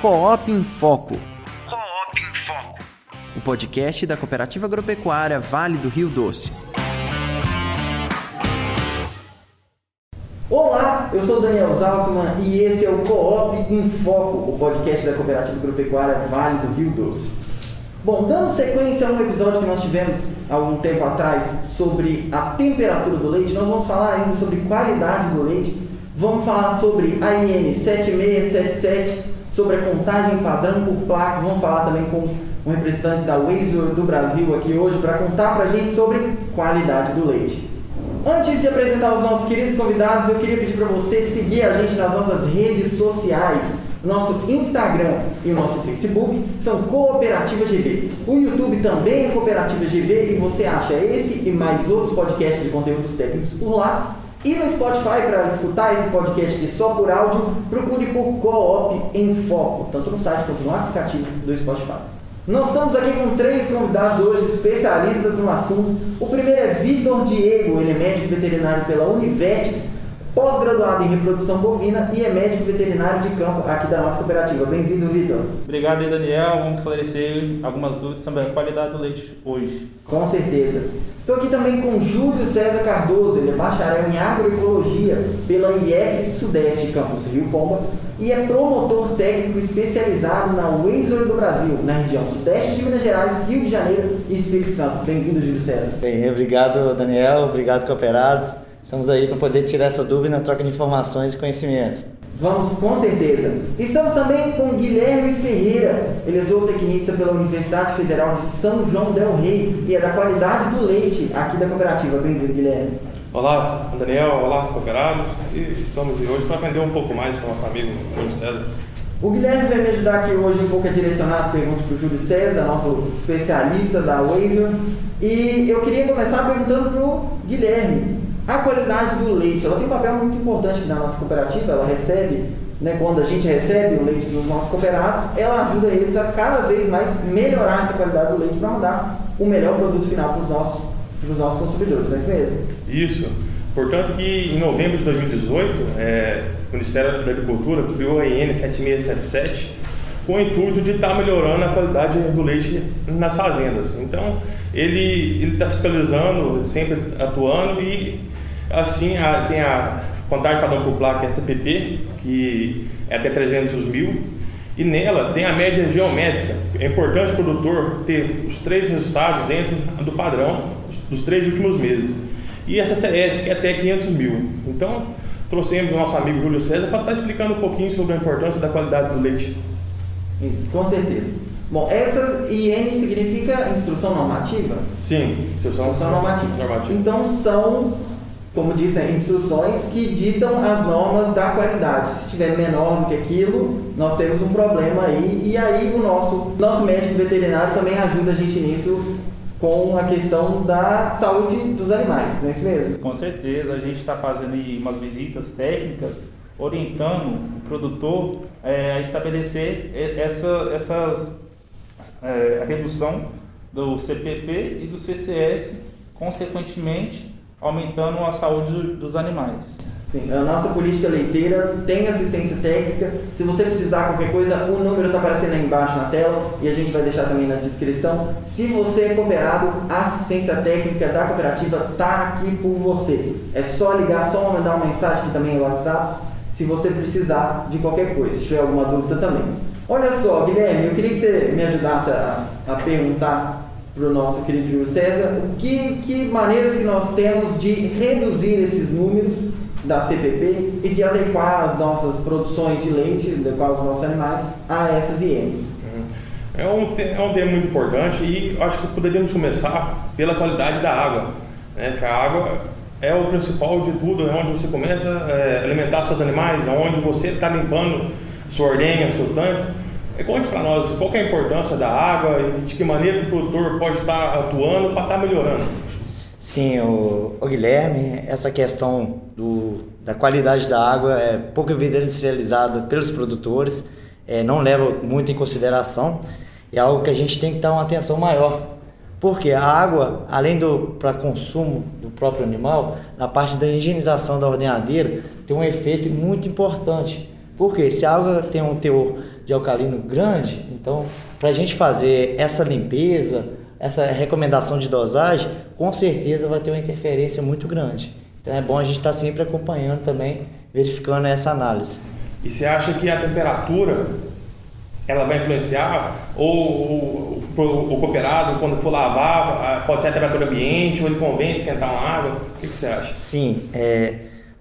Coop em Foco. Coop em Foco. O podcast da Cooperativa Agropecuária Vale do Rio Doce. Olá, eu sou Daniel Zaltman e esse é o Coop em Foco, o podcast da Cooperativa Agropecuária Vale do Rio Doce. Bom, dando sequência a um episódio que nós tivemos há algum tempo atrás sobre a temperatura do leite, nós vamos falar ainda sobre qualidade do leite, vamos falar sobre a IN 7677, sobre a contagem padrão por placas, vamos falar também com um representante da Wazor do Brasil aqui hoje para contar para a gente sobre qualidade do leite. Antes de apresentar os nossos queridos convidados, eu queria pedir para você seguir a gente nas nossas redes sociais. Nosso Instagram e o nosso Facebook são Cooperativa GV. O YouTube também é Cooperativa GV e você acha esse e mais outros podcasts de conteúdos técnicos por lá. E no Spotify, para escutar esse podcast aqui só por áudio, procure por Coop em Foco, tanto no site quanto no aplicativo do Spotify. Nós estamos aqui com três convidados hoje, especialistas no assunto. O primeiro é Vitor Diego, ele é médico veterinário pela Univetics, pós-graduado em reprodução bovina e é médico veterinário de campo aqui da nossa cooperativa. Bem-vindo, Vitor. Obrigado aí, Daniel. Vamos esclarecer algumas dúvidas sobre a qualidade do leite hoje. Com certeza. Estou aqui também com Júlio César Cardoso, ele é bacharel em agroecologia pela IF Sudeste Campus Rio Pomba e é promotor técnico especializado na Windsor do Brasil, na região Sudeste de Minas Gerais, Rio de Janeiro e Espírito Santo. Bem-vindo, Júlio César. Bem, obrigado, Daniel. Obrigado, cooperados. Estamos aí para poder tirar essa dúvida na troca de informações e conhecimento. Vamos, com certeza. Estamos também com Guilherme Ferreira. Ele é zootecnista pela Universidade Federal de São João del Rei e é da qualidade do leite aqui da cooperativa. Bem-vindo, Guilherme. Olá, Daniel. Olá, cooperados. E estamos hoje para aprender um pouco mais com o nosso amigo Júlio César. O Guilherme vai me ajudar aqui hoje um pouco a direcionar as perguntas para o Júlio César, nosso especialista da Wazer. E eu queria começar perguntando para o Guilherme. A qualidade do leite, ela tem um papel muito importante na nossa cooperativa, ela recebe, né, quando a gente recebe o leite dos nossos cooperados, ela ajuda eles a cada vez mais melhorar essa qualidade do leite para mandar o melhor produto final para os nossos, nossos consumidores, não é isso mesmo? Isso. Portanto, que em novembro de 2018, é, o Ministério da Agricultura criou a IN 7677 com o intuito de estar tá melhorando a qualidade do leite nas fazendas. Então, ele está fiscalizando, sempre atuando e Assim, a, tem a contagem padrão por placa SPP, que é até 300 mil, e nela tem a média geométrica. É importante o produtor ter os três resultados dentro do padrão dos três últimos meses. E essa CS, que é até 500 mil. Então, trouxemos o nosso amigo Júlio César para estar explicando um pouquinho sobre a importância da qualidade do leite. Isso, com certeza. Bom, essa IN significa instrução normativa? Sim, instrução, instrução normativa. normativa. Então, são como dizem, instruções que ditam as normas da qualidade. Se tiver menor do que aquilo, nós temos um problema aí. E aí o nosso, nosso médico veterinário também ajuda a gente nisso com a questão da saúde dos animais, não é isso mesmo? Com certeza, a gente está fazendo umas visitas técnicas orientando o produtor é, a estabelecer essa, essas, é, a redução do CPP e do CCS, consequentemente aumentando a saúde dos animais. Sim, a nossa política leiteira tem assistência técnica. Se você precisar qualquer coisa, o número está aparecendo aí embaixo na tela e a gente vai deixar também na descrição. Se você é cooperado, a assistência técnica da cooperativa está aqui por você. É só ligar, só mandar uma mensagem que também é o WhatsApp, se você precisar de qualquer coisa, se tiver alguma dúvida também. Olha só, Guilherme, eu queria que você me ajudasse a, a perguntar para o nosso querido Júlio César, que, que maneiras que nós temos de reduzir esses números da CPP e de adequar as nossas produções de leite, adequar os nossos animais a essas IEMs. É um, é um tema muito importante e acho que poderíamos começar pela qualidade da água, né? que a água é o principal de tudo, é onde você começa a alimentar seus animais, é onde você está limpando sua ordenha, seu tanque, é, conte para nós qual é a importância da água e de que maneira o produtor pode estar atuando para estar melhorando. Sim, o, o, Guilherme, essa questão do, da qualidade da água é pouco evidencializada pelos produtores, é, não leva muito em consideração, é algo que a gente tem que dar uma atenção maior. Porque a água, além do para consumo do próprio animal, na parte da higienização da ordenhadeira, tem um efeito muito importante. Porque se a água tem um teor de alcalino grande, então para a gente fazer essa limpeza, essa recomendação de dosagem, com certeza vai ter uma interferência muito grande. Então é bom a gente estar tá sempre acompanhando também, verificando essa análise. E você acha que a temperatura ela vai influenciar? Ou o, cooperado, quando for lavar, pode ser a temperatura ambiente, ou ele convém esquentar uma água? O que, que você acha? Sim, é,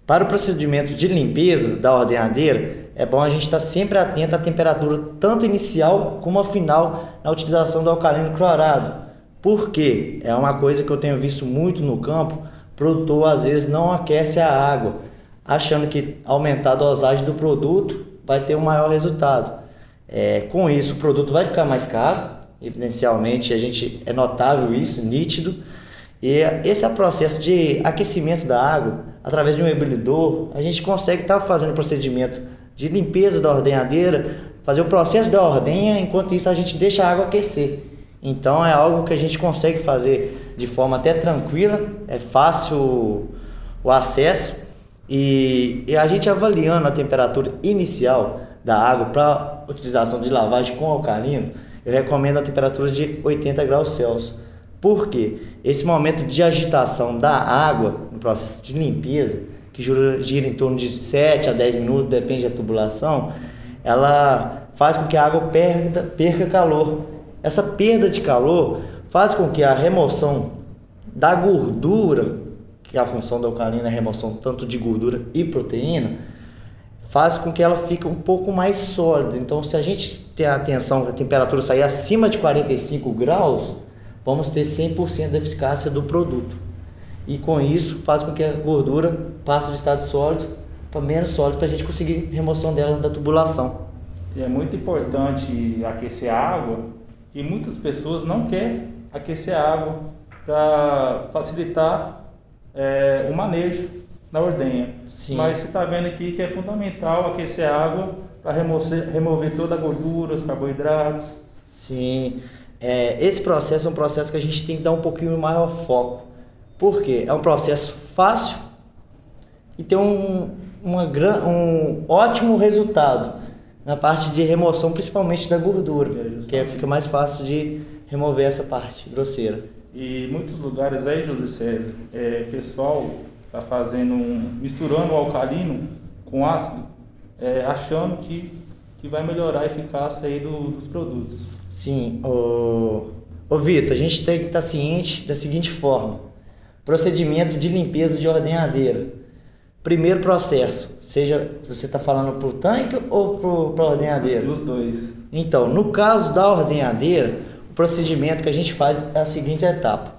para o procedimento de limpeza da ordenhadeira, é bom a gente estar sempre atento à temperatura tanto inicial como a final na utilização do alcalino clorado. Porque é uma coisa que eu tenho visto muito no campo, produtor às vezes não aquece a água, achando que aumentar a dosagem do produto vai ter um maior resultado. É, com isso, o produto vai ficar mais caro, evidencialmente a gente é notável isso, nítido. E esse é o processo de aquecimento da água através de um ebulidor. A gente consegue estar tá fazendo procedimento de limpeza da ordenhadeira, fazer o processo da ordenha, enquanto isso a gente deixa a água aquecer. Então é algo que a gente consegue fazer de forma até tranquila, é fácil o acesso e, e a gente avaliando a temperatura inicial da água para utilização de lavagem com alcalino, eu recomendo a temperatura de 80 graus Celsius. Por quê? Esse momento de agitação da água no processo de limpeza, que gira, em torno de 7 a 10 minutos, depende da tubulação, ela faz com que a água perda, perca calor. Essa perda de calor faz com que a remoção da gordura, que é a função da alcalina é a remoção tanto de gordura e proteína, faz com que ela fique um pouco mais sólida. Então, se a gente tem a atenção a temperatura sair acima de 45 graus, vamos ter 100% da eficácia do produto. E com isso, faz com que a gordura passe de estado sólido para menos sólido para a gente conseguir remoção dela da tubulação. E é muito importante aquecer a água e muitas pessoas não querem aquecer a água para facilitar é, o manejo na ordenha. Sim. Mas você está vendo aqui que é fundamental aquecer a água para remover, remover toda a gordura, os carboidratos. Sim. É, esse processo é um processo que a gente tem que dar um pouquinho maior foco. Por quê? É um processo fácil e tem um, uma, um ótimo resultado na parte de remoção, principalmente da gordura, é, que é, fica mais fácil de remover essa parte grosseira. E muitos lugares aí, Júlio César, é, pessoal está fazendo um, misturando o alcalino com ácido, é, achando que, que vai melhorar a eficácia aí do, dos produtos. Sim, o, o Vitor, a gente tem que estar tá ciente da seguinte forma: procedimento de limpeza de ordenhadeira. Primeiro processo, seja você está falando para o tanque ou para a ordenhadeira? Dos dois. Então, no caso da ordenhadeira, o procedimento que a gente faz é a seguinte etapa: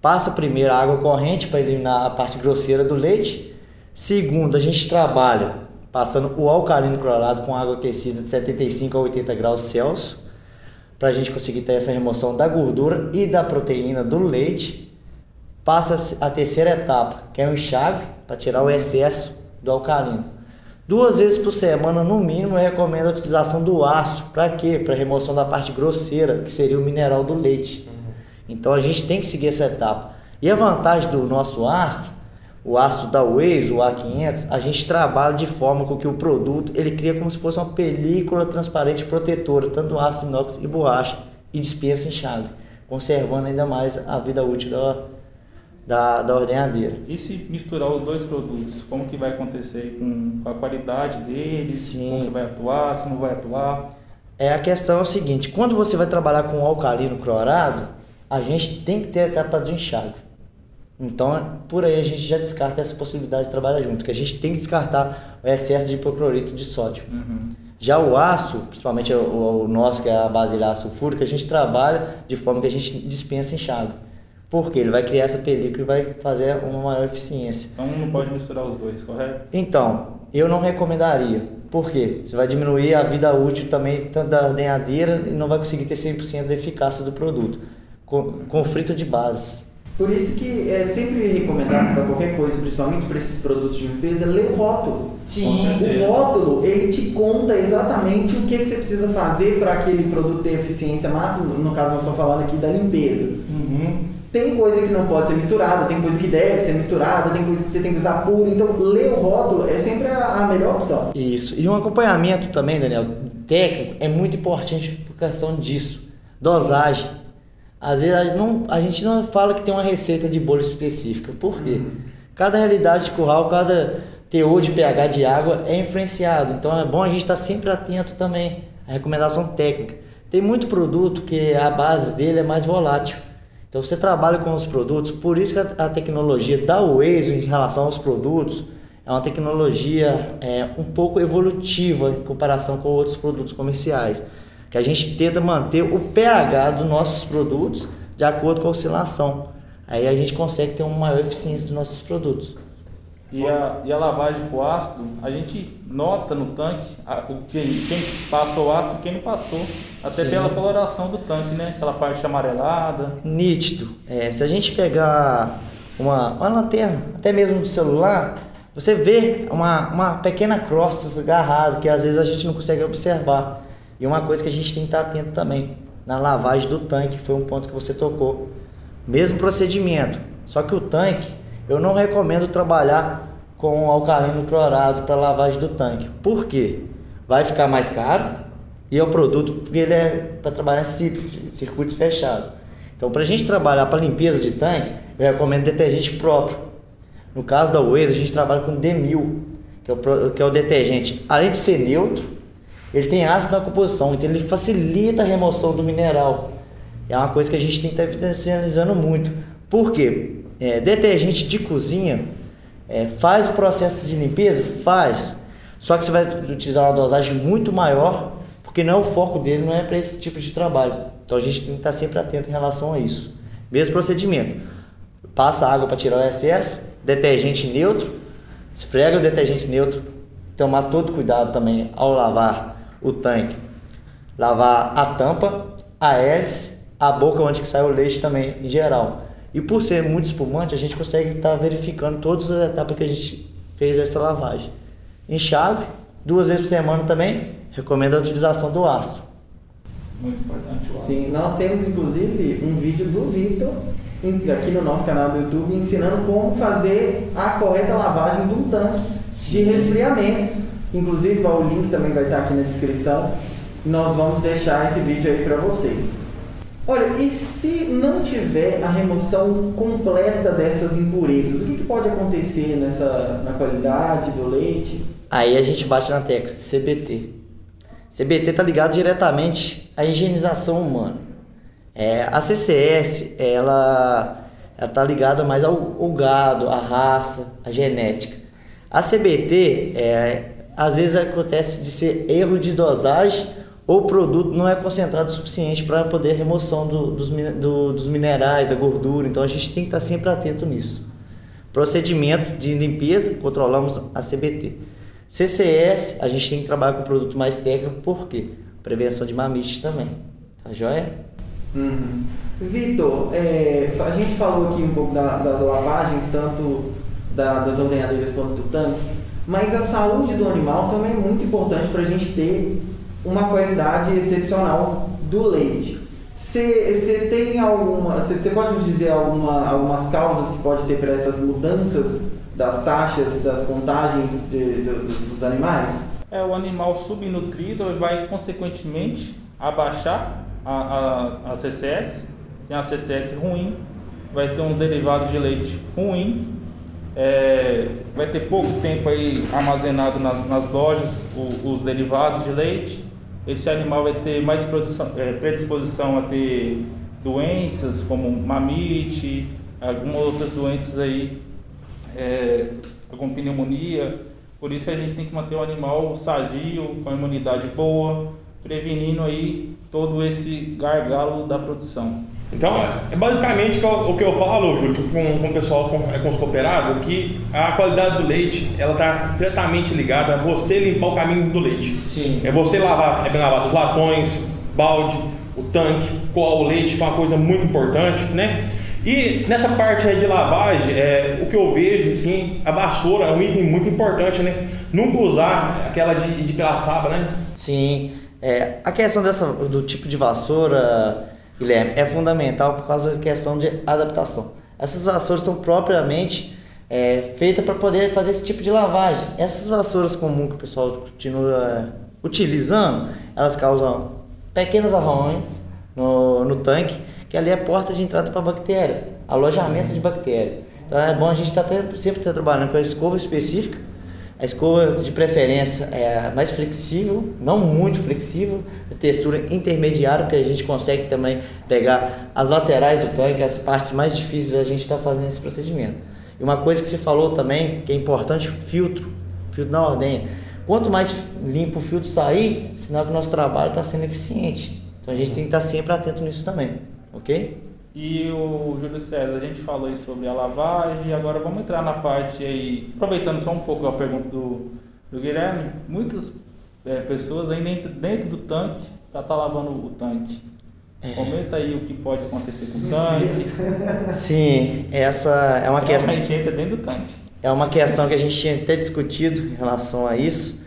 Passa primeiro a água corrente para eliminar a parte grosseira do leite. Segundo, a gente trabalha passando o alcalino clorado com água aquecida de 75 a 80 graus Celsius para a gente conseguir ter essa remoção da gordura e da proteína do leite. Passa a terceira etapa, que é o enxágue, para tirar o excesso do alcalino. Duas vezes por semana, no mínimo, eu recomendo a utilização do ácido. Para quê? Para remoção da parte grosseira, que seria o mineral do leite. Então a gente tem que seguir essa etapa. E a vantagem do nosso ácido, o ácido da Waze, o A500, a gente trabalha de forma com que o produto ele cria como se fosse uma película transparente protetora, tanto ácido inox e borracha, e dispensa enxágue, conservando ainda mais a vida útil da, da, da ordenhadeira. E se misturar os dois produtos, como que vai acontecer com a qualidade deles? Sim. Como que vai atuar, se não vai atuar? É, a questão é o seguinte, quando você vai trabalhar com alcalino clorado, a gente tem que ter a etapa de enxágue. Então, por aí a gente já descarta essa possibilidade de trabalhar junto, que a gente tem que descartar o excesso de hipoclorito de sódio. Uhum. Já o aço, principalmente o, o, nosso, que é a base de aço sulfúrica, a gente trabalha de forma que a gente dispensa enxágue. Porque ele vai criar essa película e vai fazer uma maior eficiência. Então não pode misturar os dois, correto? Então, eu não recomendaria. Por quê? Você vai diminuir a vida útil também tanto da ordenhadeira e não vai conseguir ter 100% da eficácia do produto conflito de base. Por isso que é sempre recomendado para qualquer coisa, principalmente para esses produtos de limpeza, ler o rótulo. Sim. O rótulo, ele te conta exatamente o que, que você precisa fazer para aquele produto ter eficiência máxima, no caso nós estamos falando aqui da limpeza. Uhum. Tem coisa que não pode ser misturada, tem coisa que deve ser misturada, tem coisa que você tem que usar puro. Então, ler o rótulo é sempre a, a melhor opção. Isso. E um acompanhamento também, Daniel, técnico é muito importante por questão disso. Dosagem. Às vezes a gente, não, a gente não fala que tem uma receita de bolo específica. Por quê? Cada realidade de curral, cada teor de pH de água é influenciado. Então é bom a gente estar sempre atento também à recomendação técnica. Tem muito produto que a base dele é mais volátil. Então você trabalha com os produtos, por isso que a, a tecnologia da Waze em relação aos produtos é uma tecnologia é, um pouco evolutiva em comparação com outros produtos comerciais. Que a gente tenta manter o pH dos nossos produtos de acordo com a oscilação. Aí a gente consegue ter uma maior eficiência dos nossos produtos. E a, e a lavagem com ácido, a gente nota no tanque a, o que, quem passou ácido e quem não passou. Até Sim. pela coloração do tanque, né? Aquela parte amarelada. Nítido. É, se a gente pegar uma, uma lanterna, até mesmo do celular, você vê uma, uma pequena crosta agarrada que às vezes a gente não consegue observar. E uma coisa que a gente tem que estar atento também, na lavagem do tanque, foi um ponto que você tocou. Mesmo procedimento, só que o tanque eu não recomendo trabalhar com alcalino clorado para lavagem do tanque. Por quê? Vai ficar mais caro e é o produto porque ele é para trabalhar em circuito fechado. Então, para a gente trabalhar para limpeza de tanque, eu recomendo detergente próprio. No caso da Waze, a gente trabalha com D1000, que é, o, que é o detergente. Além de ser neutro, ele tem ácido na composição, então ele facilita a remoção do mineral. É uma coisa que a gente tem que estar tá evidencializando muito. Por quê? É, detergente de cozinha é, faz o processo de limpeza? Faz. Só que você vai utilizar uma dosagem muito maior, porque não é o foco dele, não é para esse tipo de trabalho. Então a gente tem que estar sempre atento em relação a isso. Mesmo procedimento. Passa água para tirar o excesso, detergente neutro, esfrega o detergente neutro, tomar todo cuidado também ao lavar o tanque. Lavar a tampa, a hélice, a boca onde que sai o leite também em geral. E por ser muito espumante, a gente consegue estar tá verificando todas as etapas que a gente fez essa lavagem. Enxágue, duas vezes por semana também, recomendo a utilização do ácido. Muito importante o ácido. Sim, nós temos inclusive um vídeo do Vitor aqui no nosso canal do YouTube ensinando como fazer a correta lavagem de um tanque de resfriamento. Inclusive o link também vai estar aqui na descrição. Nós vamos deixar esse vídeo aí para vocês. Olha, e se não tiver a remoção completa dessas impurezas, o que, que pode acontecer nessa, na qualidade do leite? Aí a gente bate na tecla, CBT. CBT está ligado diretamente à higienização humana. É, a CCS, ela está ligada mais ao, ao, gado, à raça, à genética. A CBT, é, às vezes acontece de ser erro de dosagem o produto não é concentrado o suficiente para poder remoção do, dos, do, dos minerais, da gordura. Então a gente tem que estar sempre atento nisso. Procedimento de limpeza, controlamos a CBT. CCS, a gente tem que trabalhar com produto mais técnico, por quê? Prevenção de mamite também. Tá joia? Uhum. Vitor, é, a gente falou aqui um pouco da, das lavagens, tanto da, das ordenhadeiras quanto do tanque, mas a saúde do animal também é muito importante para a gente ter uma qualidade excepcional do leite. Você tem alguma. Você pode nos dizer alguma, algumas causas que pode ter para essas mudanças das taxas, das contagens de, de, dos animais? É, o animal subnutrido vai consequentemente abaixar a, a, a CCS, tem a CCS ruim, vai ter um derivado de leite ruim, é, vai ter pouco tempo aí armazenado nas, nas lojas o, os derivados de leite, esse animal vai ter mais é, predisposição a ter doenças como mamite, algumas outras doenças aí, é, alguma pneumonia. Por isso a gente tem que manter o animal sadio, com a imunidade boa, prevenindo aí todo esse gargalo da produção. Então, é basicamente o que eu falo, Júlio, com, com o pessoal, com, é, com os cooperados, que a qualidade do leite, ela está diretamente ligada a você limpar o caminho do leite. Sim. É você lavar, é lavar os latões, balde, o tanque, coar o leite, que é uma coisa muito importante, né? E nessa parte de lavagem, é, o que eu vejo, sim, a vassoura é um item muito importante, né? Nunca usar aquela de, de pelaçaba, né? Sim. É, a questão dessa, do tipo de vassoura Guilherme, é fundamental por causa da questão de adaptação. Essas vassouras são propriamente é, feitas para poder fazer esse tipo de lavagem. Essas vassouras comuns que o pessoal continua utilizando, elas causam pequenos arranhões no, no tanque, que ali é a porta de entrada para bactéria, alojamento de bactéria. Então é bom a gente estar tá sempre tá trabalhando com a escova específica. A escova de preferência é mais flexível, não muito flexível, textura intermediária, que a gente consegue também pegar as laterais do tanque, as partes mais difíceis a gente está fazendo esse procedimento. E uma coisa que você falou também, que é importante, filtro, filtro na ordenha. Quanto mais limpo o filtro sair, sinal que o nosso trabalho está sendo eficiente. Então a gente tem que estar tá sempre atento nisso também, ok? E o Júlio César, a gente falou aí sobre a lavagem, e agora vamos entrar na parte aí, aproveitando só um pouco a pergunta do, do Guilherme, muitas é, pessoas ainda dentro, dentro do tanque, já tá, tá lavando o tanque. É. Comenta aí o que pode acontecer com o tanque. Sim, essa é uma questão. A gente entra dentro do tanque. É uma questão que a gente tinha até discutido em relação a isso.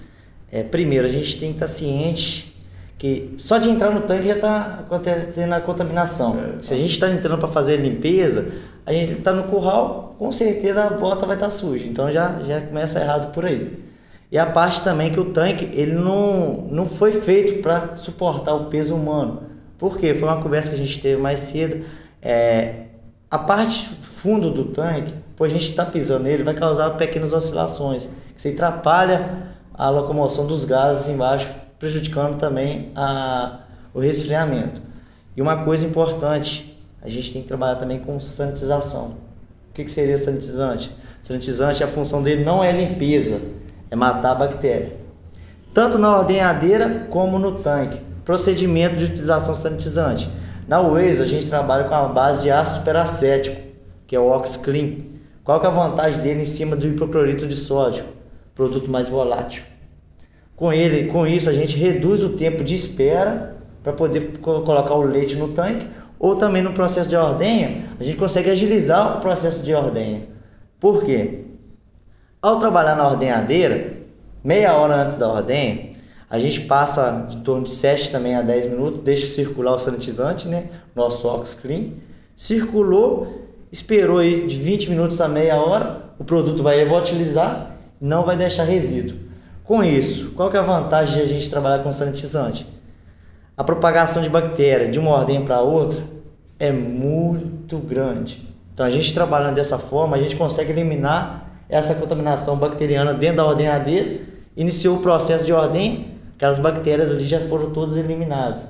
É, primeiro, a gente tem que estar ciente que só de entrar no tanque já está acontecendo a contaminação. É, Se a gente está entrando para fazer limpeza, a gente está no curral, com certeza a bota vai estar tá suja. Então já, já começa errado por aí. E a parte também que o tanque ele não, não foi feito para suportar o peso humano. Por quê? Foi uma conversa que a gente teve mais cedo. É, a parte fundo do tanque, por a gente estar tá pisando nele, vai causar pequenas oscilações. Que atrapalha a locomoção dos gases embaixo prejudicando também a, o resfriamento. E uma coisa importante, a gente tem que trabalhar também com sanitização. O que, que seria sanitizante? Sanitizante, a função dele não é limpeza, é matar a bactéria. Tanto na ordenhadeira como no tanque. Procedimento de utilização sanitizante. Na Waze, a gente trabalha com a base de ácido peracético, que é o OxClean. Qual que é a vantagem dele em cima do hipoclorito de sódio? Produto mais volátil. Com ele, com isso a gente reduz o tempo de espera para poder colocar o leite no tanque, ou também no processo de ordenha, a gente consegue agilizar o processo de ordenha. Por quê? Ao trabalhar na ordenhadeira, meia hora antes da ordenha, a gente passa de torno de 7 também a 10 minutos, deixa circular o sanitizante, né? Nosso Ox Clean. Circulou, esperou aí de 20 minutos a meia hora, o produto vai volatilizar, não vai deixar resíduo. Com isso, qual que é a vantagem de a gente trabalhar com sanitizante? A propagação de bactéria de uma ordem para outra é muito grande. Então, a gente trabalhando dessa forma, a gente consegue eliminar essa contaminação bacteriana dentro da ordenhadeira, iniciou o processo de ordem, aquelas bactérias ali já foram todas eliminadas.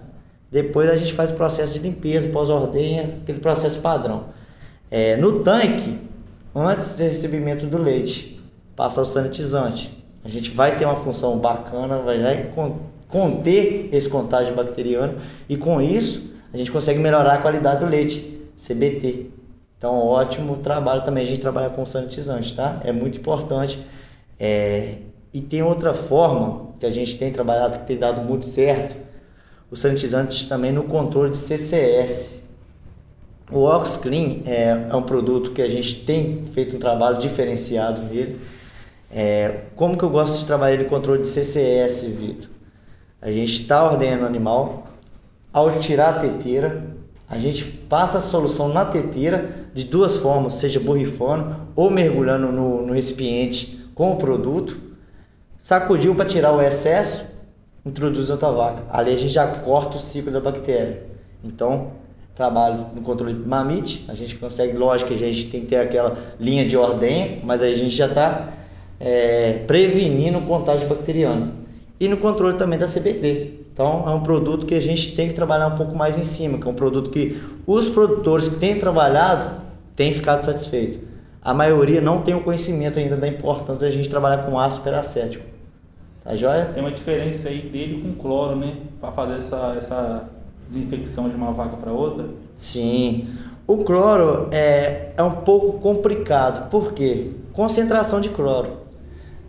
Depois a gente faz o processo de limpeza, pós-ordenha, aquele processo padrão. É, no tanque, antes do recebimento do leite, passa o sanitizante. A gente vai ter uma função bacana, vai conter esse contágio bacteriano e com isso a gente consegue melhorar a qualidade do leite, CBT. Então, ótimo trabalho também. A gente trabalha com sanitizante, tá? É muito importante. É... E tem outra forma que a gente tem trabalhado que tem dado muito certo, os sanitizantes também no controle de CCS. O OxClean é, é um produto que a gente tem feito um trabalho diferenciado nele é, como que eu gosto de trabalhar no controle de CCS, Vitor? A gente está ordenando o animal, ao tirar a teteira, a gente passa a solução na teteira de duas formas, seja borrifando ou mergulhando no, no recipiente com o produto, sacudiu para tirar o excesso, introduz outra vaca. Ali a gente já corta o ciclo da bactéria. Então, trabalho no controle de mamite, a gente consegue, lógico que a gente tem que ter aquela linha de ordem, mas aí a gente já está é, prevenindo o contágio bacteriano. E no controle também da CBD. Então é um produto que a gente tem que trabalhar um pouco mais em cima, que é um produto que os produtores que têm trabalhado têm ficado satisfeitos. A maioria não tem o conhecimento ainda da importância da gente trabalhar com ácido peracético. Tá joia? Tem uma diferença aí dele com cloro, né? Para fazer essa, essa desinfecção de uma vaca para outra? Sim. O cloro é, é um pouco complicado. Por quê? Concentração de cloro.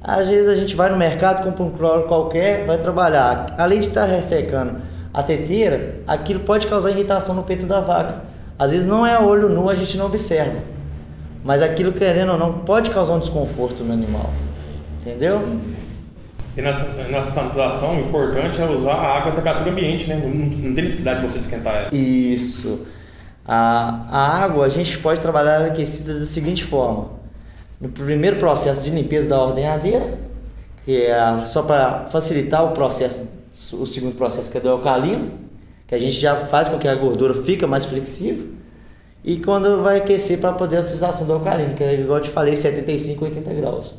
Às vezes a gente vai no mercado, compra um cloro qualquer, vai trabalhar. Além de estar ressecando a teteira, aquilo pode causar irritação no peito da vaca. Às vezes não é a olho nu, a gente não observa. Mas aquilo, querendo ou não, pode causar um desconforto no animal. Entendeu? E na, na sanitização, o importante é usar a água a temperatura ambiente, né? Não tem necessidade de você esquentar ela. Isso. A, a água a gente pode trabalhar aquecida da seguinte forma no primeiro processo de limpeza da ordenhadeira, que é só para facilitar o processo o segundo processo que é do alcalino, que a gente já faz com que a gordura fica mais flexível. E quando vai aquecer para poder a utilização do alcalino, que é igual eu te falei, 75 80 graus.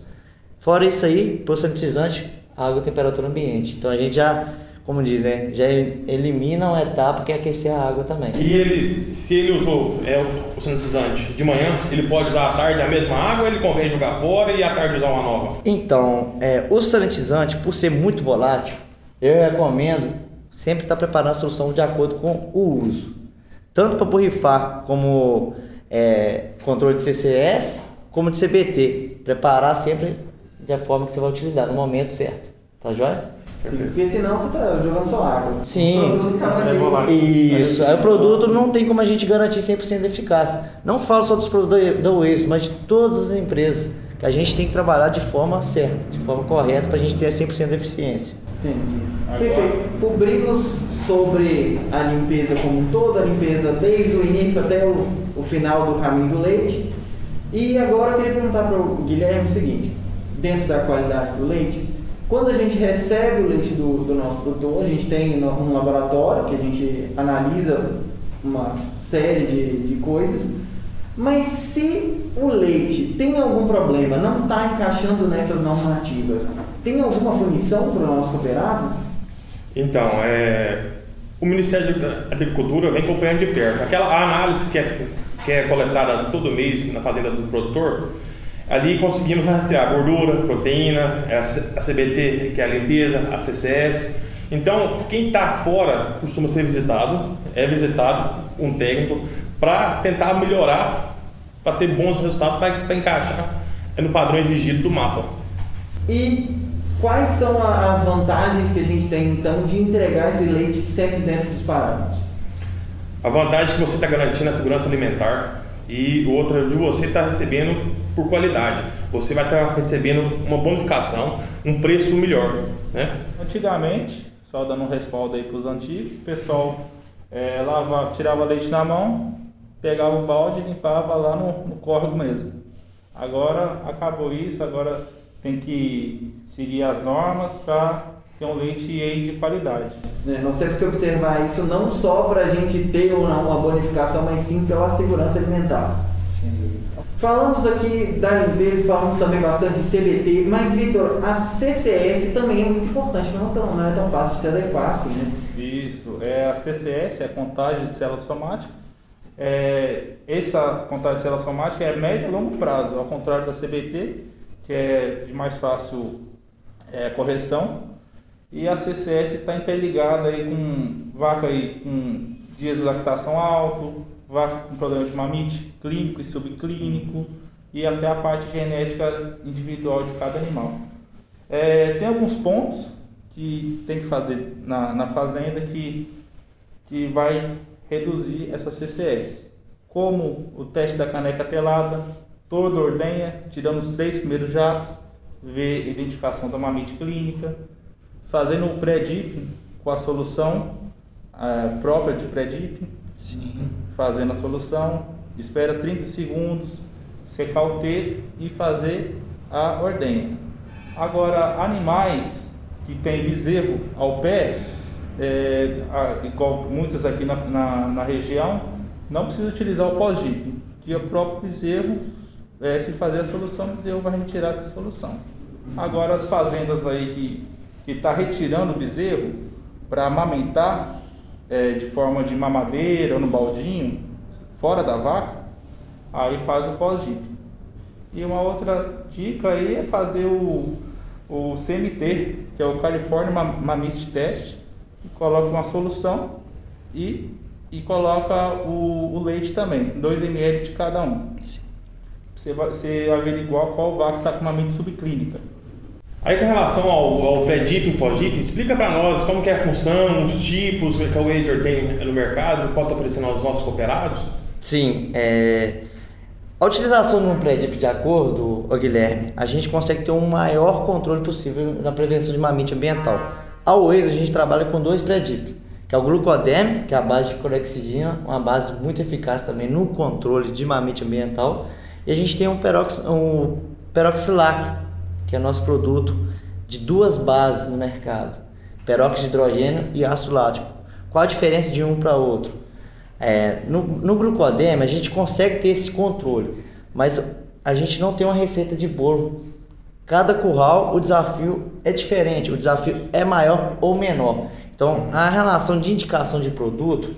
Fora isso aí, para o sanitizante, água temperatura ambiente. Então a gente já, como diz, né, já elimina uma etapa que é aquecer a água também. E ele, se ele usou é, o sanitizante de manhã, ele pode usar à tarde a mesma água ele convém jogar fora e à tarde usar uma nova? Então, é, o sanitizante, por ser muito volátil, eu recomendo sempre estar preparando a solução de acordo com o uso. Tanto para borrifar como é, controle de CCS, como de CBT. Preparar sempre da forma que você vai utilizar, no momento certo. Tá joia? Porque senão você está jogando só água. Sim. Tá Isso. Aí o produto não tem como a gente garantir 100% de eficácia. Não falo só dos produtos da Waze, mas de todas as empresas. Que a gente tem que trabalhar de forma certa, de forma correta, para a gente ter 100% de eficiência. Entendi. Agora... Perfeito. Cobrimos sobre a limpeza como um todo, a limpeza desde o início até o, o final do caminho do leite. E agora eu queria perguntar para o Guilherme o seguinte: dentro da qualidade do leite, quando a gente recebe o leite do, do nosso produtor, a gente tem um laboratório que a gente analisa uma série de, de coisas, mas se o leite tem algum problema, não está encaixando nessas normativas, tem alguma punição para o nosso cooperado? Então, é, o Ministério da Agricultura vem acompanhando de perto. Aquela análise que é, que é coletada todo mês na fazenda do produtor, ali conseguimos rastrear gordura, proteína, a CBT, que é a limpeza, a CCS. Então, quem está fora costuma ser visitado, é visitado um técnico para tentar melhorar, para ter bons resultados, para encaixar no padrão exigido do mapa. E quais são as vantagens que a gente tem então de entregar esse leite sempre dentro dos parâmetros? A vantagem é que você está garantindo a segurança alimentar e outra de você estar tá recebendo por qualidade. Você vai estar tá recebendo uma bonificação, um preço melhor. Né? Antigamente, só dando um respaldo aí para os antigos, o pessoal é, lava, tirava leite na mão, pegava o balde e limpava lá no, no córrego mesmo. Agora acabou isso, agora tem que seguir as normas para ter um leite de qualidade. É, nós temos que observar isso não só para a gente ter uma bonificação, mas sim pela segurança alimentar. Sim. Falamos aqui da limpeza, falamos também bastante de CBT, mas Vitor, a CCS também é muito importante, não, tão, não é tão fácil de se adequar assim, né? Isso, é a CCS, é a contagem de células somáticas. É, essa contagem de células somáticas é médio e longo prazo, ao contrário da CBT, que é de mais fácil é, correção. E a CCS está interligada aí com vaca aí com dias de lactação alto, vaca com problema de mamite clínico e subclínico e até a parte genética individual de cada animal. É, tem alguns pontos que tem que fazer na, na fazenda que, que vai reduzir essa CCS, como o teste da caneca telada, toda ordenha, tirando os três primeiros jatos, ver identificação da mamite clínica, fazendo o pré-dip com a solução uh, própria de pré-dip, fazendo a solução, espera 30 segundos, secar o teto e fazer a ordenha. Agora, animais que têm bezerro ao pé, é, igual muitas aqui na, na, na região, não precisa utilizar o pós-dip, que o próprio bezerro é, se fazer a solução, o bezerro vai retirar essa solução. Agora as fazendas aí que que está retirando o bezerro para amamentar é, de forma de mamadeira ou no baldinho, fora da vaca, aí faz o pós-dip. E uma outra dica aí é fazer o, o CMT, que é o California Mamist Test, que coloca uma solução e, e coloca o, o leite também, 2 ml de cada um. Você, vai, você averiguar qual vaca está com mamite subclínica. Aí com relação ao, ao pré-dip e pós-dip, explica para nós como que é a função, os tipos que a Wazer tem no mercado, pode estar oferecendo aos nossos cooperados? Sim, é... a utilização de um pré-dip de acordo, ô Guilherme, a gente consegue ter um maior controle possível na prevenção de mamite ambiental. A Waze a gente trabalha com dois pré-dip, que é o glucodem, que é a base de clorexidina, uma base muito eficaz também no controle de mamite ambiental, e a gente tem um, perox... um peroxilac, que é nosso produto de duas bases no mercado. peróxido de hidrogênio e ácido lático. Qual a diferença de um para outro? É, no, no glucodema a gente consegue ter esse controle, mas a gente não tem uma receita de bolo. Cada curral o desafio é diferente, o desafio é maior ou menor. Então a relação de indicação de produto,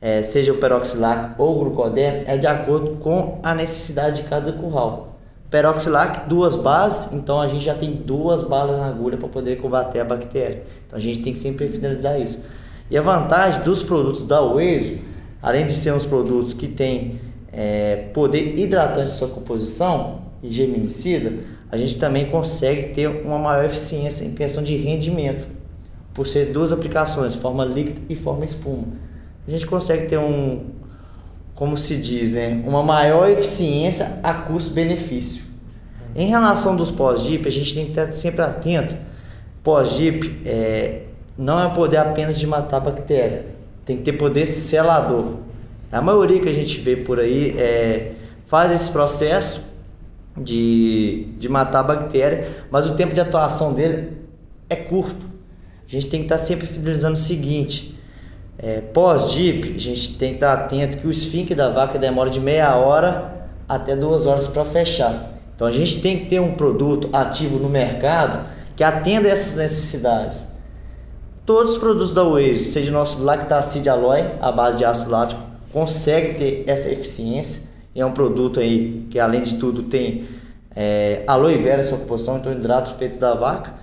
é, seja o peroxilac ou o glucodema, é de acordo com a necessidade de cada curral. Peroxilac, duas bases, então a gente já tem duas balas na agulha para poder combater a bactéria. Então a gente tem que sempre finalizar isso. E a vantagem dos produtos da Oasis, além de serem os produtos que têm é, poder hidratante de sua composição e geminicida, a gente também consegue ter uma maior eficiência em questão de rendimento, por ser duas aplicações, forma líquida e forma espuma. A gente consegue ter um, como se diz, né, uma maior eficiência a custo-benefício. Em relação dos pós-DIP, a gente tem que estar sempre atento. Pós-DIP é, não é poder apenas de matar bactéria, tem que ter poder selador. A maioria que a gente vê por aí é, faz esse processo de, de matar a bactéria, mas o tempo de atuação dele é curto. A gente tem que estar sempre fidelizando o seguinte: é, pós-DIP, a gente tem que estar atento que o esfíncter da vaca demora de meia hora até duas horas para fechar. Então a gente tem que ter um produto ativo no mercado que atenda essas necessidades. Todos os produtos da Waze, seja o nosso Lactacid Aloe, a base de ácido lático, consegue ter essa eficiência. E é um produto aí que, além de tudo, tem é, aloe vera sua composição, então hidrata os peitos da vaca.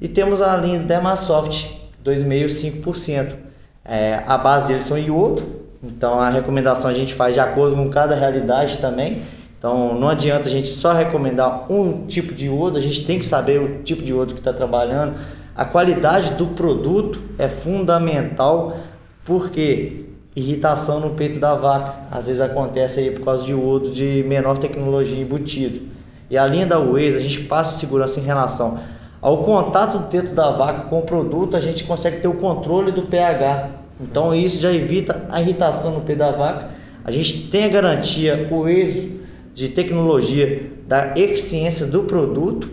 E temos a linha Dermasoft 2,5%. É, a base deles são iodo, então a recomendação a gente faz de acordo com cada realidade também. Então não adianta a gente só recomendar um tipo de iodo, a gente tem que saber o tipo de iodo que está trabalhando. A qualidade do produto é fundamental porque irritação no peito da vaca. Às vezes acontece aí por causa de iodo de menor tecnologia embutido. E a linha da Waze, a gente passa segurança em relação ao contato do teto da vaca com o produto, a gente consegue ter o controle do pH. Então isso já evita a irritação no peito da vaca. A gente tem a garantia, o êxito de tecnologia da eficiência do produto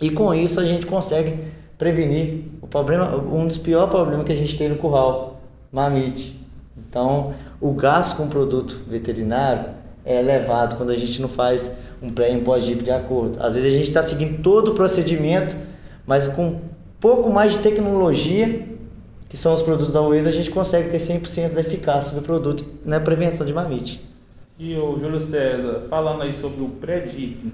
e com isso a gente consegue prevenir o problema, um dos piores problemas que a gente tem no curral, mamite. Então, o gasto com o produto veterinário é elevado quando a gente não faz um pré e um pós-DIP de acordo. Às vezes a gente está seguindo todo o procedimento, mas com pouco mais de tecnologia, que são os produtos da Waze, a gente consegue ter 100% da eficácia do produto na prevenção de mamite. E o Júlio César, falando aí sobre o pré-DIP,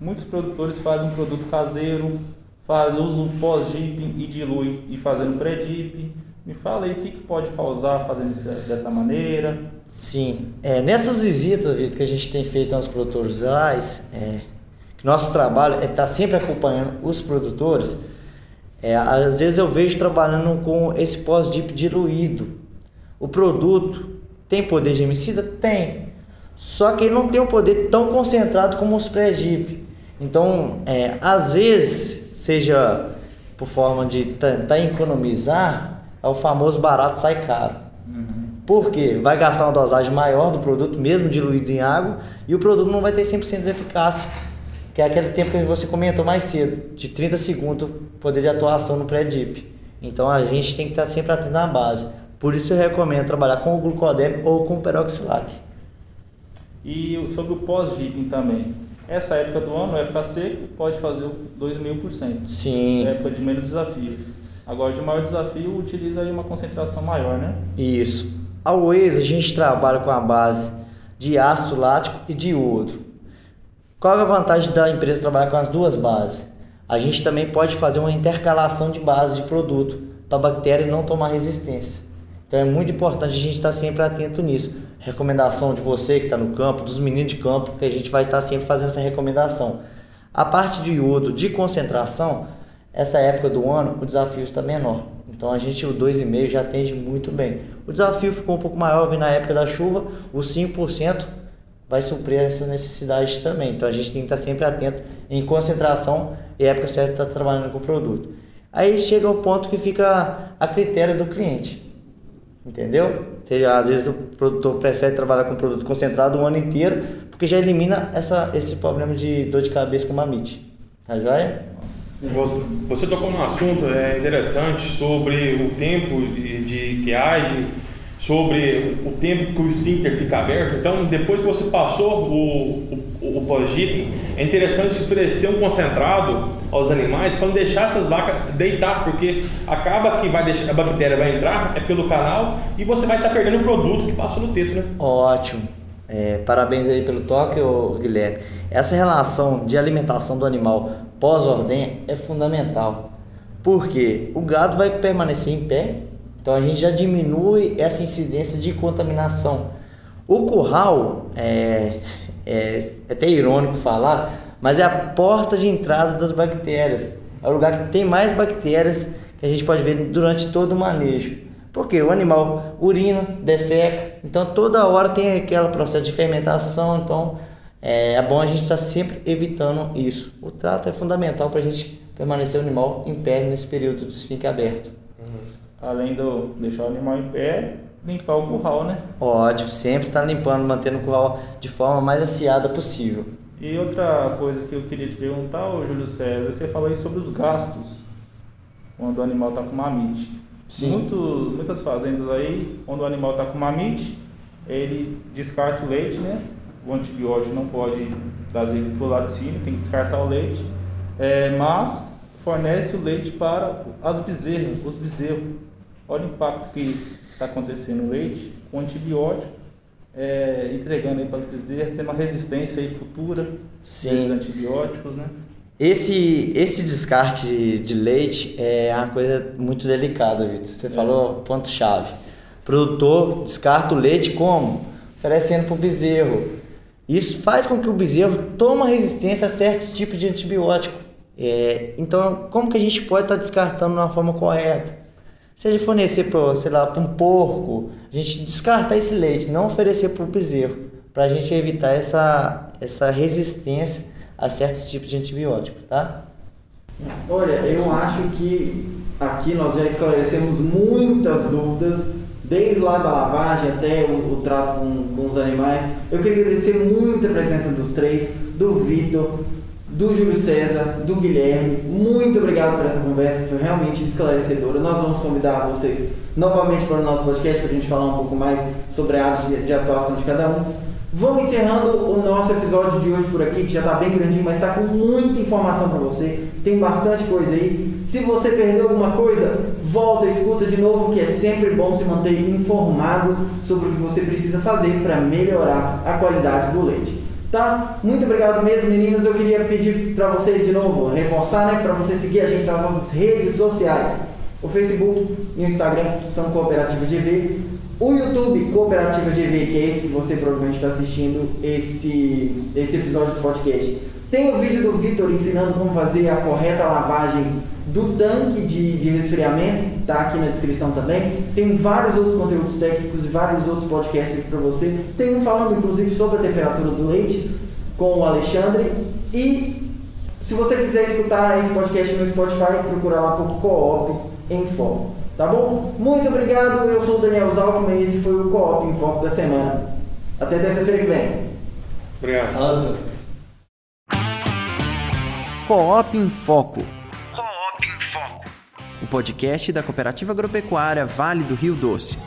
muitos produtores fazem um produto caseiro, fazem, usam pós-DIP e diluem e fazendo pré-DIP. Me fala aí o que, que pode causar fazendo isso dessa maneira. Sim, é, nessas visitas, Vitor, que a gente tem feito aos produtores rurais, é, que nosso trabalho é estar tá sempre acompanhando os produtores. É, às vezes eu vejo trabalhando com esse pós-dip diluído. O produto tem poder de gemicida? Tem. Só que ele não tem um poder tão concentrado como os pré-dip. Então, é, às vezes, seja por forma de tentar economizar, é o famoso barato sai caro. Uhum. Por quê? Vai gastar uma dosagem maior do produto, mesmo diluído em água, e o produto não vai ter 100% de eficácia, que é aquele tempo que você comentou mais cedo, de 30 segundos poder de atuação no pré-dip. Então a gente tem que estar sempre atento na base. Por isso eu recomendo trabalhar com o glucodeme ou com o peroxilac. E sobre o pós-dipping também. Essa época do ano, época seca, pode fazer 2,5%. Sim. É época de menos desafio. Agora, de maior desafio, utiliza aí uma concentração maior, né? Isso. A Waze, a gente trabalha com a base de ácido lático e de iodo. Qual é a vantagem da empresa trabalhar com as duas bases? A gente também pode fazer uma intercalação de bases de produto para a bactéria não tomar resistência. Então é muito importante a gente estar sempre atento nisso. Recomendação de você que está no campo, dos meninos de campo, que a gente vai estar sempre fazendo essa recomendação. A parte de iodo de concentração, essa época do ano o desafio está menor. Então a gente o 2,5 já atende muito bem. O desafio ficou um pouco maior na época da chuva, o 5% vai suprir essa necessidade também. Então a gente tem que estar sempre atento em concentração e época certa está trabalhando com o produto. Aí chega o ponto que fica a critério do cliente. Entendeu? seja, às vezes o produtor prefere trabalhar com produto concentrado o ano inteiro, porque já elimina essa, esse problema de dor de cabeça com mamite. Tá joia? Você tocou num assunto é, interessante sobre o tempo de, de que age, sobre o tempo que o esfíncter fica aberto. Então, depois que você passou o, o, o pós-GIP, é interessante oferecer um concentrado aos animais para não deixar essas vacas deitar, porque acaba que vai deixar, a bactéria vai entrar é pelo canal e você vai estar perdendo o produto que passou no teto, né? Ótimo. É, parabéns aí pelo toque, Guilherme. Essa relação de alimentação do animal pós-ordem é fundamental. Porque o gado vai permanecer em pé, então a gente já diminui essa incidência de contaminação. O curral é, é, é até irônico falar, mas é a porta de entrada das bactérias. É o lugar que tem mais bactérias que a gente pode ver durante todo o manejo. Porque o animal urina, defeca, então toda hora tem aquele processo de fermentação, então é, é bom a gente estar tá sempre evitando isso. O trato é fundamental para a gente permanecer o animal em pé nesse período de fique aberto. Uhum. Além do deixar o animal em pé, limpar o curral, né? Ótimo, sempre tá limpando, mantendo o curral de forma mais aciada possível. E outra coisa que eu queria te perguntar, ô Júlio César, você falou aí sobre os gastos quando o animal está com mamite. Sim. Muito, muitas fazendas aí, quando o animal está com mamite, ele descarta o leite, né? O antibiótico não pode trazer para o lado de cima, tem que descartar o leite, é, mas fornece o leite para as bezerras, os bezerros. Olha o impacto que está acontecendo no leite, com antibiótico, é, entregando aí para as bezerras, tendo uma resistência aí futura Sim. desses antibióticos, né? Esse, esse descarte de leite é uma coisa muito delicada, Vitor. Você é. falou ponto-chave. Produtor descarta o leite como? Oferecendo para o bezerro. Isso faz com que o bezerro tome resistência a certos tipos de antibiótico. É, então, como que a gente pode estar tá descartando de uma forma correta? Seja fornecer para, sei lá, para um porco, a gente descartar esse leite, não oferecer para o bezerro, para a gente evitar essa, essa resistência a certos tipos de antibiótico, tá? Olha, eu acho que aqui nós já esclarecemos muitas dúvidas, desde lá da lavagem até o, o trato com, com, os animais. Eu queria agradecer muito a presença dos três, do Vitor, do Júlio César, do Guilherme. Muito obrigado por essa conversa, foi realmente esclarecedora. Nós vamos convidar vocês novamente para o nosso podcast para a gente falar um pouco mais sobre a área de, de atuação de cada um. Vamos encerrando o nosso episódio de hoje por aqui, que já está bem grandinho, mas está com muita informação para você. Tem bastante coisa aí. Se você perdeu alguma coisa, volta e escuta de novo, que é sempre bom se manter informado sobre o que você precisa fazer para melhorar a qualidade do leite. Tá? Muito obrigado mesmo, meninos. Eu queria pedir para você de novo, reforçar, né, para você seguir a gente nas nossas redes sociais. O Facebook e o Instagram são Cooperativa GV. O YouTube Cooperativa GV, que é esse que você provavelmente está assistindo esse, esse episódio do podcast, tem o vídeo do Vitor ensinando como fazer a correta lavagem do tanque de, de resfriamento, está aqui na descrição também. Tem vários outros conteúdos técnicos e vários outros podcasts aqui para você. Tem um falando inclusive sobre a temperatura do leite com o Alexandre. E se você quiser escutar esse podcast no Spotify, procura lá por Coop em Foco. Tá bom? Muito obrigado. Eu sou o Daniel Zalkman e esse foi o Coop em Foco da semana. Até terça-feira que vem. Obrigado. Coop em Foco. Coop em Foco. O podcast da Cooperativa Agropecuária Vale do Rio Doce.